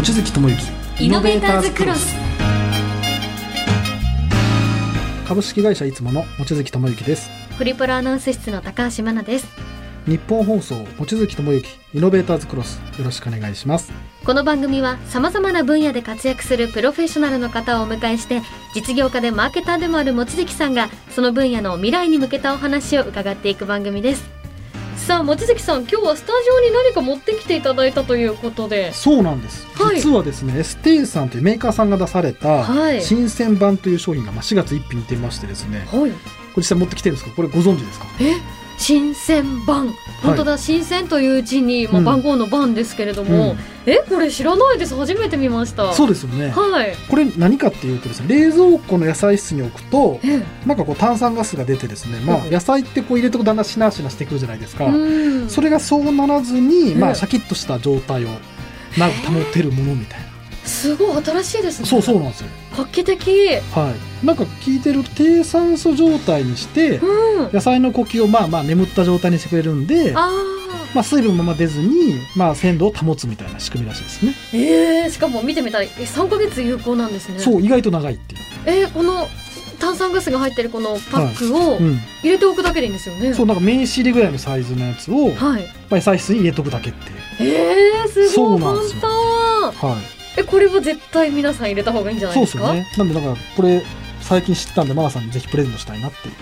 望月智之。イノベーターズクロス株式会社いつもの望月智之です。ホリプロアナウンス室の高橋真奈です。日本放送望月智之イノベーターズクロスよろしくお願いします。この番組はさまざまな分野で活躍するプロフェッショナルの方をお迎えして実業家でマーケターでもある望月さんがその分野の未来に向けたお話を伺っていく番組ですさあ望月さん今日はスタジオに何か持ってきていただいたということで。そうなんです、はい。実はですねエステーさんというメーカーさんが出されたはい。新鮮版という商品がまあ4月1日に出ましてですね。はい。これ実際持ってきてるんですけどこれご存知ですか？え？新鮮版。本当だ、新鮮という字に、まあ、うん。番号の番ですけれども、うん。えこれ知らないです。初めて見ました。そうですよね。はい。これ何かっていうとですね冷蔵庫の野菜室に置くとえなんかこう炭酸ガスが出てですねまあうん野菜ってこう入れるとだんだんしなしなしてくるじゃないですか、うん。それがそうならずに、まあ、うんシャキッとした状態をなんか保てるものみたいな、すごい新しいですね。そうそうなんですよ。画期的。はい。なんか聞いてると低酸素状態にしてうん。野菜の呼吸をまあまあ眠った状態にしてくれるんであまあ、水分もまま出ずに、まあ、鮮度を保つみたいな仕組みらしいですね、ーえー、しかも見てみたらえ3ヶ月有効なんですね。そう意外と長いっていう、えー、この炭酸ガスが入ってるこのパックをうん、入れておくだけでいいんですよね、そうなんか名刺入れぐらいのサイズのやつを、はい。まあ、野菜室に入れとくだけっていう。えー、すそごい。簡うなんですよ。単。はいえこれは絶対皆さん入れた方がいいんじゃないそうでかですすよね。なんでだからこれ最近知ったんでマナさんにぜひプレゼントしたいなって。いう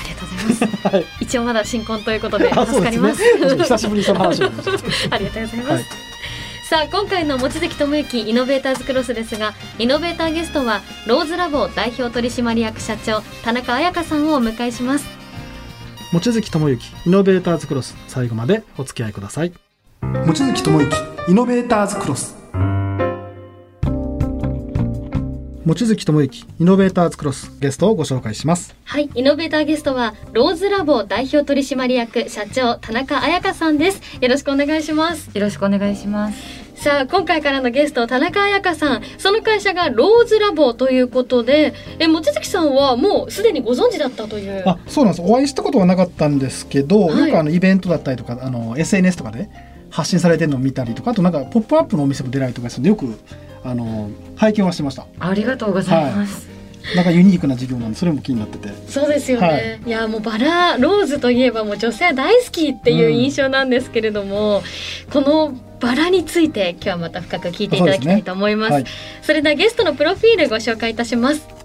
ありがとうございます。はい。一応まだ新婚ということであ 助かります。そうですね。久しぶりにその話をありがとうございます、はいさあ今回の望月智之イノベーターズクロスですがイノベーターゲストはローズラボ代表取締役社長田中彩香さんをお迎えします。望月智之イノベーターズクロス最後までお付き合いください。望月智之イノベーターズクロス望月智之イノベーターズクロスゲストをご紹介します。はいイノベーターゲストはローズラボ代表取締役社長田中彩香さんです。よろしくお願いします。よろしくお願いします。さあ今回からのゲスト田中彩香さん。その会社がローズラボということでえ望月さんはもうすでにご存知だったという。あそうなんです。お会いしたことはなかったんですけど、はい。よくあのイベントだったりとかあの SNS とかで発信されてるのを見たりとかあとなんかポップアップのお店も出られたりとかするんでよくあの拝見はしてました。ありがとうございます。なんかユニークな事業なんでそれも気になってて。そうですよね、、はい。やもうバラローズといえばもう女性大好きっていう印象なんですけれども、このバラについて今日はまた深く聞いていただきたいと思います。そはい。れではゲストのプロフィールご紹介いたします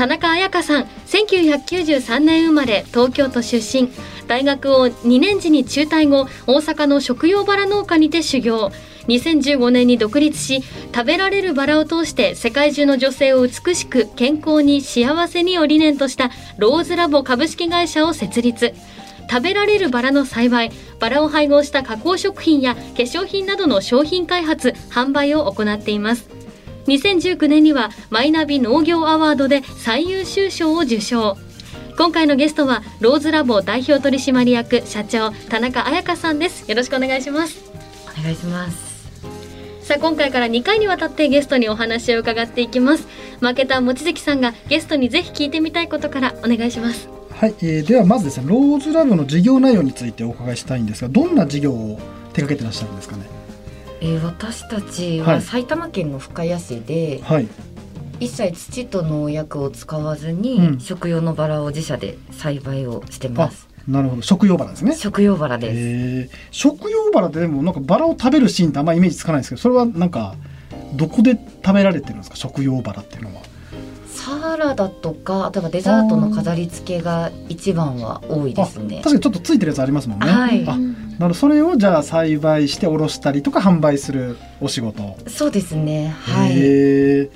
田中彩香さん1993年生まれ東京都出身。大学を2年時に中退後大阪の食用バラ農家にて修行2015年に独立し食べられるバラを通して世界中の女性を美しく健康に幸せにを理念としたローズラボ株式会社を設立。食べられるバラの栽培バラを配合した加工食品や化粧品などの商品開発販売を行っています。2019年にはマイナビ農業アワードで最優秀賞を受賞。今回のゲストはローズラボ代表取締役社長田中彩香さんです。よろしくお願いします。お願いします。さあ今回から2回にわたってゲストにお話を伺っていきます。マーケター望月さんがゲストにぜひ聞いてみたいことからお願いします。はい、えーではまずですねローズラボの事業内容についてお伺いしたいんですがどんな事業を手掛けてらっしゃるんですかねえー私たちは埼玉県の深谷市で、はい。一切土と農薬を使わずに、うん。食用のバラを自社で栽培をしてます。なるほど。食用バラですね。食用バラです。えー。食用バラってでもなんかバラを食べるシーンってあんまイメージつかないんですけどそれはなんかどこで食べられてるんですか？食用バラっていうのは。サラダとか例えばデザートの飾り付けが一番は多いですね。確。かにちょっとついてるやつありますもんね。はい。あなるそれをじゃあ栽培しておろしたりとか販売するお仕事。そうですね。はい。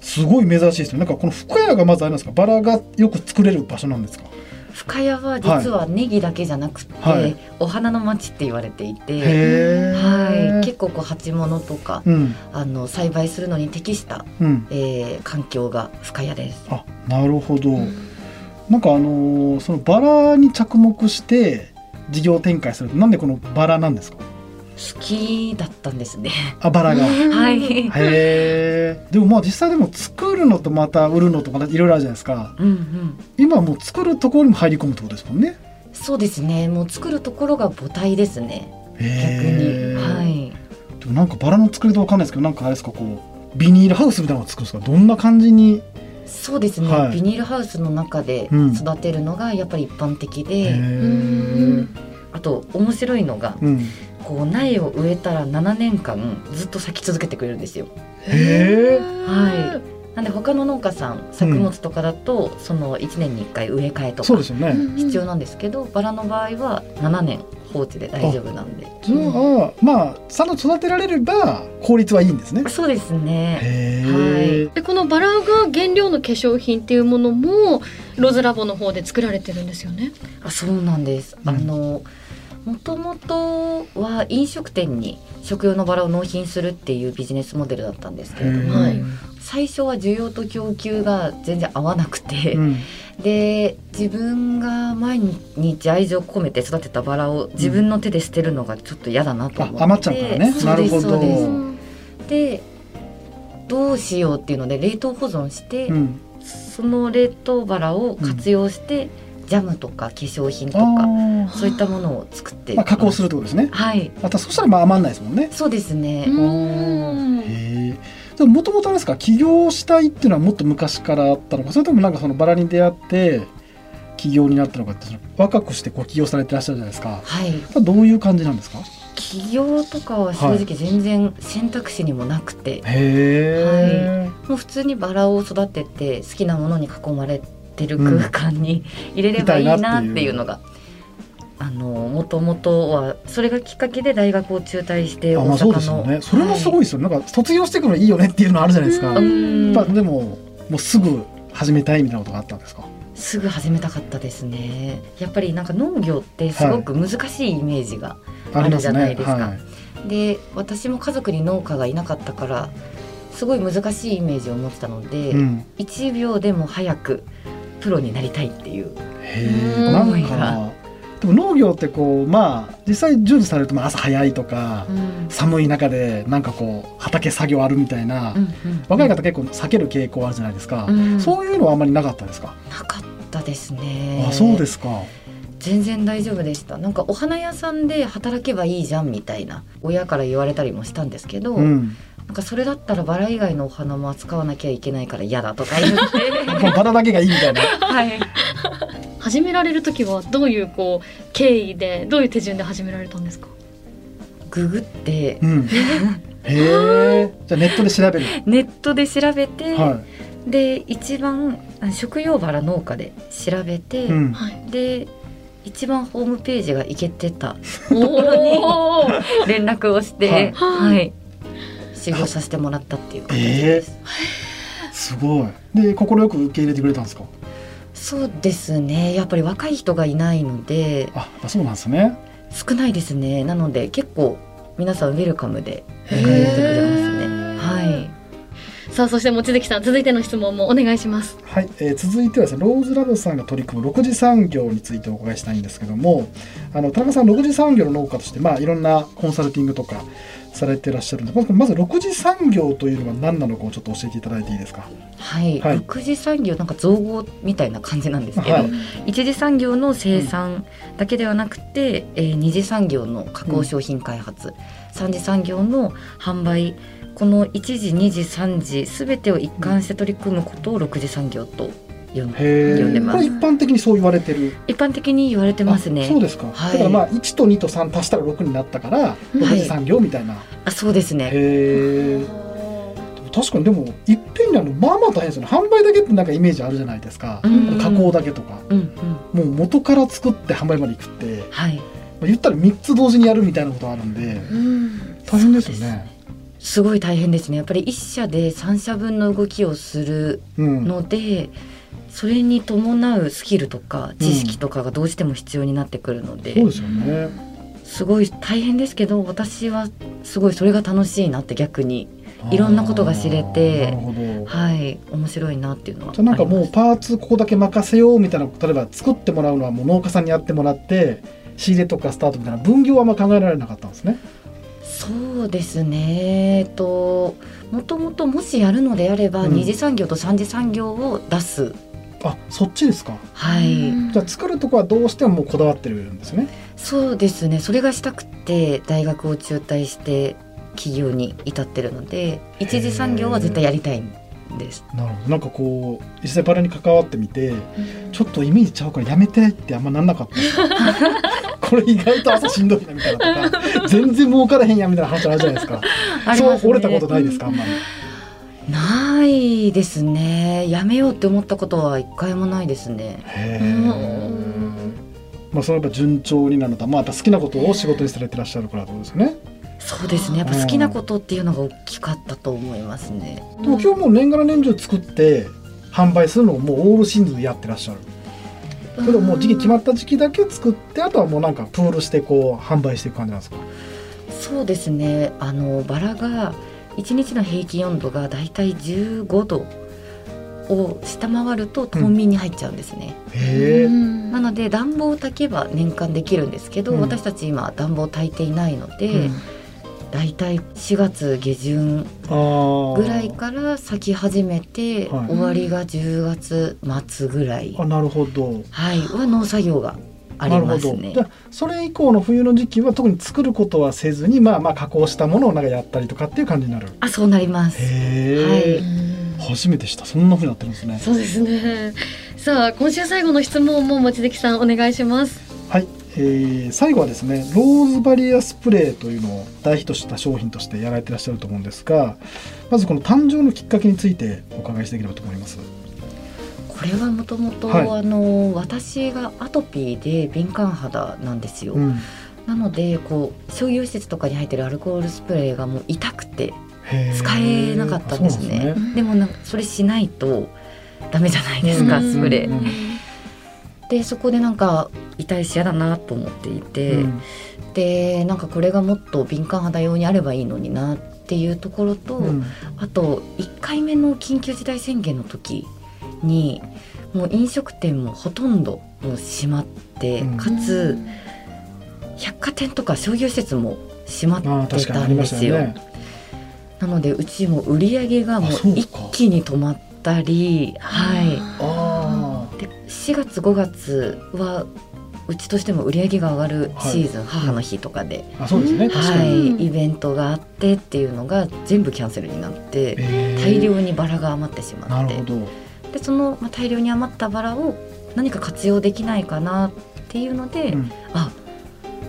すごい珍しいですね。なんかこの深谷がまずあれなんですか？バラがよく作れる場所なんですか？深谷は実はネギだけじゃなくて、はい。お花の町って言われていて、はい、結構こう鉢物とか、うん。あの栽培するのに適した、うん。えー環境が深谷です。あなるほど、なんかあのーそのバラに着目して事業展開するとなんでこのバラなんですか？好きだったんですね。あバラがへ はい。えでもまあ実際でも作るのとまた売るのとまたいろいろあるじゃないですかうんうん。今はもう作るところにも入り込むってことですもんねそうですね。もう作るところが母体ですね。逆に。はい。でもなんかバラの作りとわかんないですけどなんかあれですかこうビニールハウスみたいなのを作るんですか？どんな感じにそうですね、はい。ビニールハウスの中でうん。育てるのがやっぱり一般的へで、ーあと面白いのがうん。こう苗を植えたら7年間ずっと咲き続けてくれるんですよ。へはいなんで他の農家さん作物とかだと、その1年に1回植え替えとかそうですよね、必要なんですけど、バラの場合は7年放置で大丈夫なんで。じゃあまあちゃんと育てられれば効率はいいんですね。そうですね。へえ、でこのバラが原料の化粧品っていうものもローズラボの方で作られてるんですよね。あそうなんです、うん。あのもともとは飲食店に食用のバラを納品するっていうビジネスモデルだったんですけれども、はい。最初は需要と供給が全然合わなくて、うん。で自分が毎日愛情込めて育てたバラを自分の手で捨てるのがちょっと嫌だなと思って、あ余っちゃうからね。そうですなるほど。そうでどうしようっていうので冷凍保存して、うん。その冷凍バラを活用して、ジャムとか化粧品とあかー。そういったものを作って、まあ、加工するってことですね。はい。またそしたらまあ余んないですもんね。そうですね、うん。へえでももともとあれですか？起業したいっていうのはもっと昔からあったのか？それともなんかそのバラに出会って起業になったのかって若くしてこう起業されてらっしゃるじゃないですか。はい。どういう感じなんですか？起業とかは正直全然選択肢にもなくて、へえ、もう普通にバラを育てて好きなものに囲まれてる空間に入れればいいなっていうのが。あのもともとはそれがきっかけで大学を中退して大あまあそうです阪のよねそれもすごいですよ、なんか卒業してくのいいよねっていうのあるじゃないですか、うやんっぱでももうすぐ始めたいみたいなことがあったんですか？すぐ始めたかったですね。やっぱりなんか農業ってすごく難しいイメージが、あるじゃないねですか。はい。で私も家族に農家がいなかったからすごい難しいイメージを持ってたので、うん、1秒でも早くプロになりたいっていう。へうんえな。ん思いかが。でも農業ってこうまあ実際従事されるとまあ朝早いとか、寒い中でなんかこう畑作業あるみたいな、若い方結構避ける傾向あるじゃないですか、うん。そういうのはあんまりなかったですか、なかったですね。あそうですか。全然大丈夫でした。なんかお花屋さんで働けばいいじゃんみたいな親から言われたりもしたんですけど、うんなんかそれだったらバラ以外のお花も扱わなきゃいけないから嫌だとか言ってもう バラだけがいいみたいな。はい。始められる時はどういうこう経緯でどういう手順で始められたんですか？ググって。うん。へえじゃあネットで調べる。ネットで調べて、はで一番あ食用バラ農家で調べて、い、うん、はい。で一番ホームページがいけてたおお。連絡をして、はい。はい、修行させてもらったっていう形です。すごい。で快く受け入れてくれたんですか？そうですね。やっぱり若い人がいないのであそうなんですね。少ないですね。なので結構皆さんウェルカムでへ迎えてくれますさあそして望月さん続いての質問もお願いします。はい、えー続いてはですねローズラボさんが取り組む6次産業についてお伺いしたいんですけどもあの田中さん6次産業の農家として、まあ、いろんなコンサルティングとかされてらっしゃるんでまずまず6次産業というのは何なのかをちょっと教えていただいていいですか？はい、はい。六次産業なんか造語みたいな感じなんですけど、はい。一次産業の生産だけではなくて、えー二次産業の加工商品開発、三次産業の販売この一次二次三次すべてを一貫して取り組むことを六次産業と呼んでます。これ一般的にそう言われてる。一般的に言われてますね。あそうですか、はい。だからまあ1と2と3足したら6になったから6次産業みたいな、あそうですね。へえ確かにでもいっぺんにあのまあまあ大変ですよね。販売だけってなんかイメージあるじゃないですか、うん。加工だけとか。うんうん。もう元から作って販売まで行くって、はい。まあ、言ったら3つ同時にやるみたいなことあるんでうん。大変ですよね。すごい大変ですねやっぱり一社で三社分の動きをするうん、ので、それに伴うスキルとか知識とかがどうしても必要になってくるので、そうですよね。すごい大変ですけど私はすごいそれが楽しいなって逆にいろんなことが知れて。はい面白いなっていうのはじゃあなんかもうパーツここだけ任せようみたいな例えば作ってもらうのはもう農家さんにやってもらって仕入れとかスタートみたいな分業はあんま考えられなかったんですね。そうですね。えっともともともしやるのであれば、うん。二次産業と三次産業を出す。あそっちですか。はい、じゃあ作るとこはどうしてももうこだわってるんですね。そうですね。それがしたくて大学を中退して企業に至ってるので一次産業は絶対やりたいんです。なるほど。なんかこう実際バラに関わってみてちょっとイメージちゃうからやめてってあんまなんなかった これ意外と朝しんどいなみたいなとか全然儲からへんやみたいな話あるじゃないですか。そう折れたことないですかあんまり。ないですね。やめようって思ったことは一回もないですね。まあそれはやっぱ順調になるのとまあやっぱ好きなことを仕事にされてらっしゃるからとですよね。そうですね。やっぱ好きなことっていうのが大きかったと思いますね。でも今日もう年がら年中作って販売するのをもうオールシーズンでやってらっしゃるそれとももう時期決まった時期だけ作ってあとはもうなんかプールしてこう販売していく感じなんですか？そうですね。あのバラが1日の平均温度がだいたい15度を下回ると冬眠に入っちゃうんですね、へえ。なので暖房を焚けば年間できるんですけど、うん。私たち今暖房焚いていないので、うんだいたい4月下旬ぐらいから咲き始めて、はい。終わりが10月末ぐらい、あなるほど。はい、は農作業がありますね。ど。じゃ。あそれ以降の冬の時期は特に作ることはせずにまあまあ加工したものをなんかやったりとかっていう感じになる。あ、そうなります。へえ、うん初めてした。そんな風になってるんですね。そうですね。さあ今週最後の質問も望月さんお願いしますはい、えー最後はですねローズバリアスプレーというのを大ヒットした商品としてやられてらっしゃると思うんですがまずこの誕生のきっかけについてお伺いしていければと思います。これはもともと私がアトピーで敏感肌なんですよ。うん。なのでこう商業施設とかに入ってるアルコールスプレーがもう痛くて使えなかったんですね。そうなんでもなんかそれしないとダメじゃないですか、うん。スプレー。うん。でそこでなんか痛いし嫌だなと思っていて、うん。でなんかこれがもっと敏感肌用にあればいいのになっていうところと、うん。あと1回目の緊急事態宣言の時にもう飲食店もほとんどもう閉まって、うん。かつ百貨店とか商業施設も閉まってたんですよ。なのでうちも売り上げがもう一気に止まったり、はい。あで4月5月はうちとしても売り上げが上がるシーズン、母の日とかで、ーあそうですね。はに、い、イベントがあってっていうのが全部キャンセルになって、大量にバラが余ってしまって。でその、まあ、大量に余ったバラを何か活用できないかなっていうので、うん。あ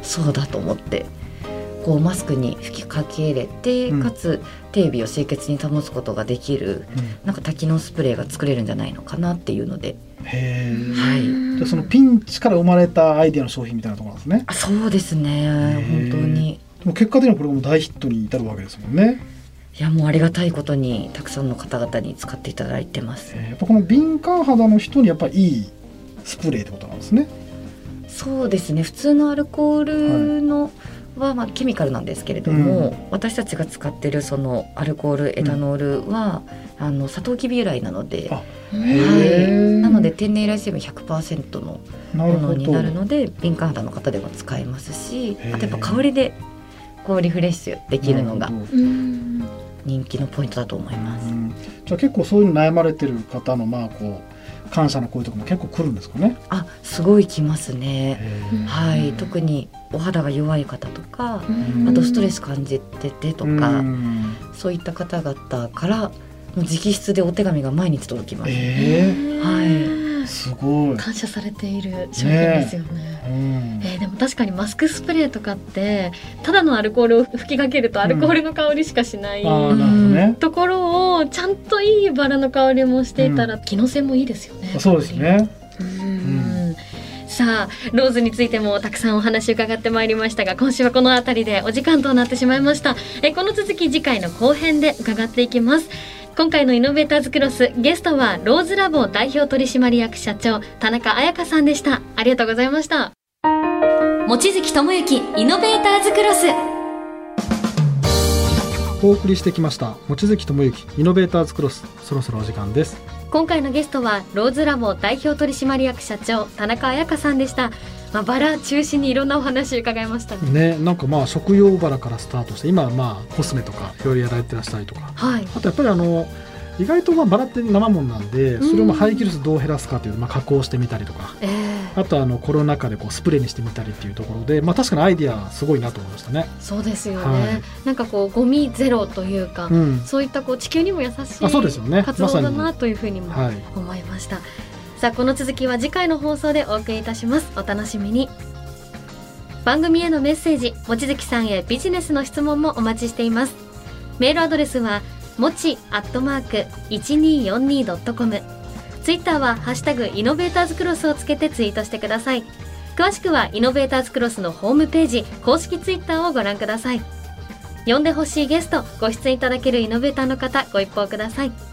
そうだと思ってこうマスクに吹きかけれて、うん。かつ手指を清潔に保つことができるなんか多機能スプレーが作れるんじゃないのかなっていうのでへえはい。じゃあそのピンチから生まれたアイデアの商品みたいなところなんですね。あそうですね。ー本当に。でも結果的にはこれがもう大ヒットに至るわけですもんね。いやもうありがたいことにたくさんの方々に使っていただいてます。えー。やっぱこの敏感肌の人にやっぱりいいスプレーってことなんですね。そうですね。普通のアルコールの、はまあケミカルなんですけれども、私たちが使ってるそのアルコールエタノールは、あのサトウキビ由来なので、はい、ー。なので天然由来成分100%のものになるので敏感肌の方でも使えますしあとやっぱ香りでこうリフレッシュできるのが人気のポイントだと思います。うん。じゃあ結構そういうの悩まれてる方のまあこう感謝の声とかも結構来るんですかね。あすごいきますね。はい、特にお肌が弱い方とか、うん。あとストレス感じててとか、うん。そういった方々からもう直筆でお手紙が毎日届きます。えはい。ー、すごい、感謝されている商品ですよね。うん。えーでも確かにマスクスプレーとかってただのアルコールを吹きかけるとアルコールの香りしかしない、ああなるほどね、ところをちゃんといいバラの香りもしていたら、機能性もいいですよね。そうですね。うん。さあローズについてもたくさんお話伺ってまいりましたが今週はこの辺りでお時間となってしまいました。えこの続き次回の後編で伺っていきます今回のイノベーターズクロスゲストはローズラボ代表取締役社長田中彩香さんでした。ありがとうございました。望月智之イノベーターズクロス。お送りしてきました。望月智之イノベーターズクロス。そろそろお時間です。今回のゲストはローズラボ代表取締役社長田中彩香さんでした、まあ、バラ中心にいろんなお話伺いましたね。ねなんかまあ食用バラからスタートして今はまあコスメとかいろいろやられてらっしゃりとか。はい。あとやっぱりあの意外とまあバラって生もんなんでうん。それをまあ廃棄率どう減らすかという、まあ、加工してみたりとか。ええ。あとはあのコロナ禍でこうスプレーにしてみたりっていうところで、まあ、確かにアイディアすごいなと思いましたね。そうですよね、はい。なんかこうゴミゼロというか、うん。そういったこう地球にも優しあそうですよね。い活動だなというふうにもはい、思いました、さあこの続きは次回の放送でお送りいたします。お楽しみに。番組へのメッセージ望月さんへビジネスの質問もお待ちしています。メールアドレスはもちアットマーク 1242.com ツイッターはハッシュタグイノベーターズクロスをつけてツイートしてください。詳しくはイノベーターズクロスのホームページ公式ツイッターをご覧ください。呼んでほしいゲストご出演いただけるイノベーターの方ご一報ください。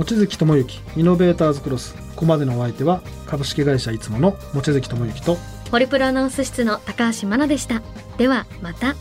望月智之イノベーターズクロスここまでのお相手は株式会社いつもの望月智之とホリプロアナウンス室の高橋真奈でした。ではまた。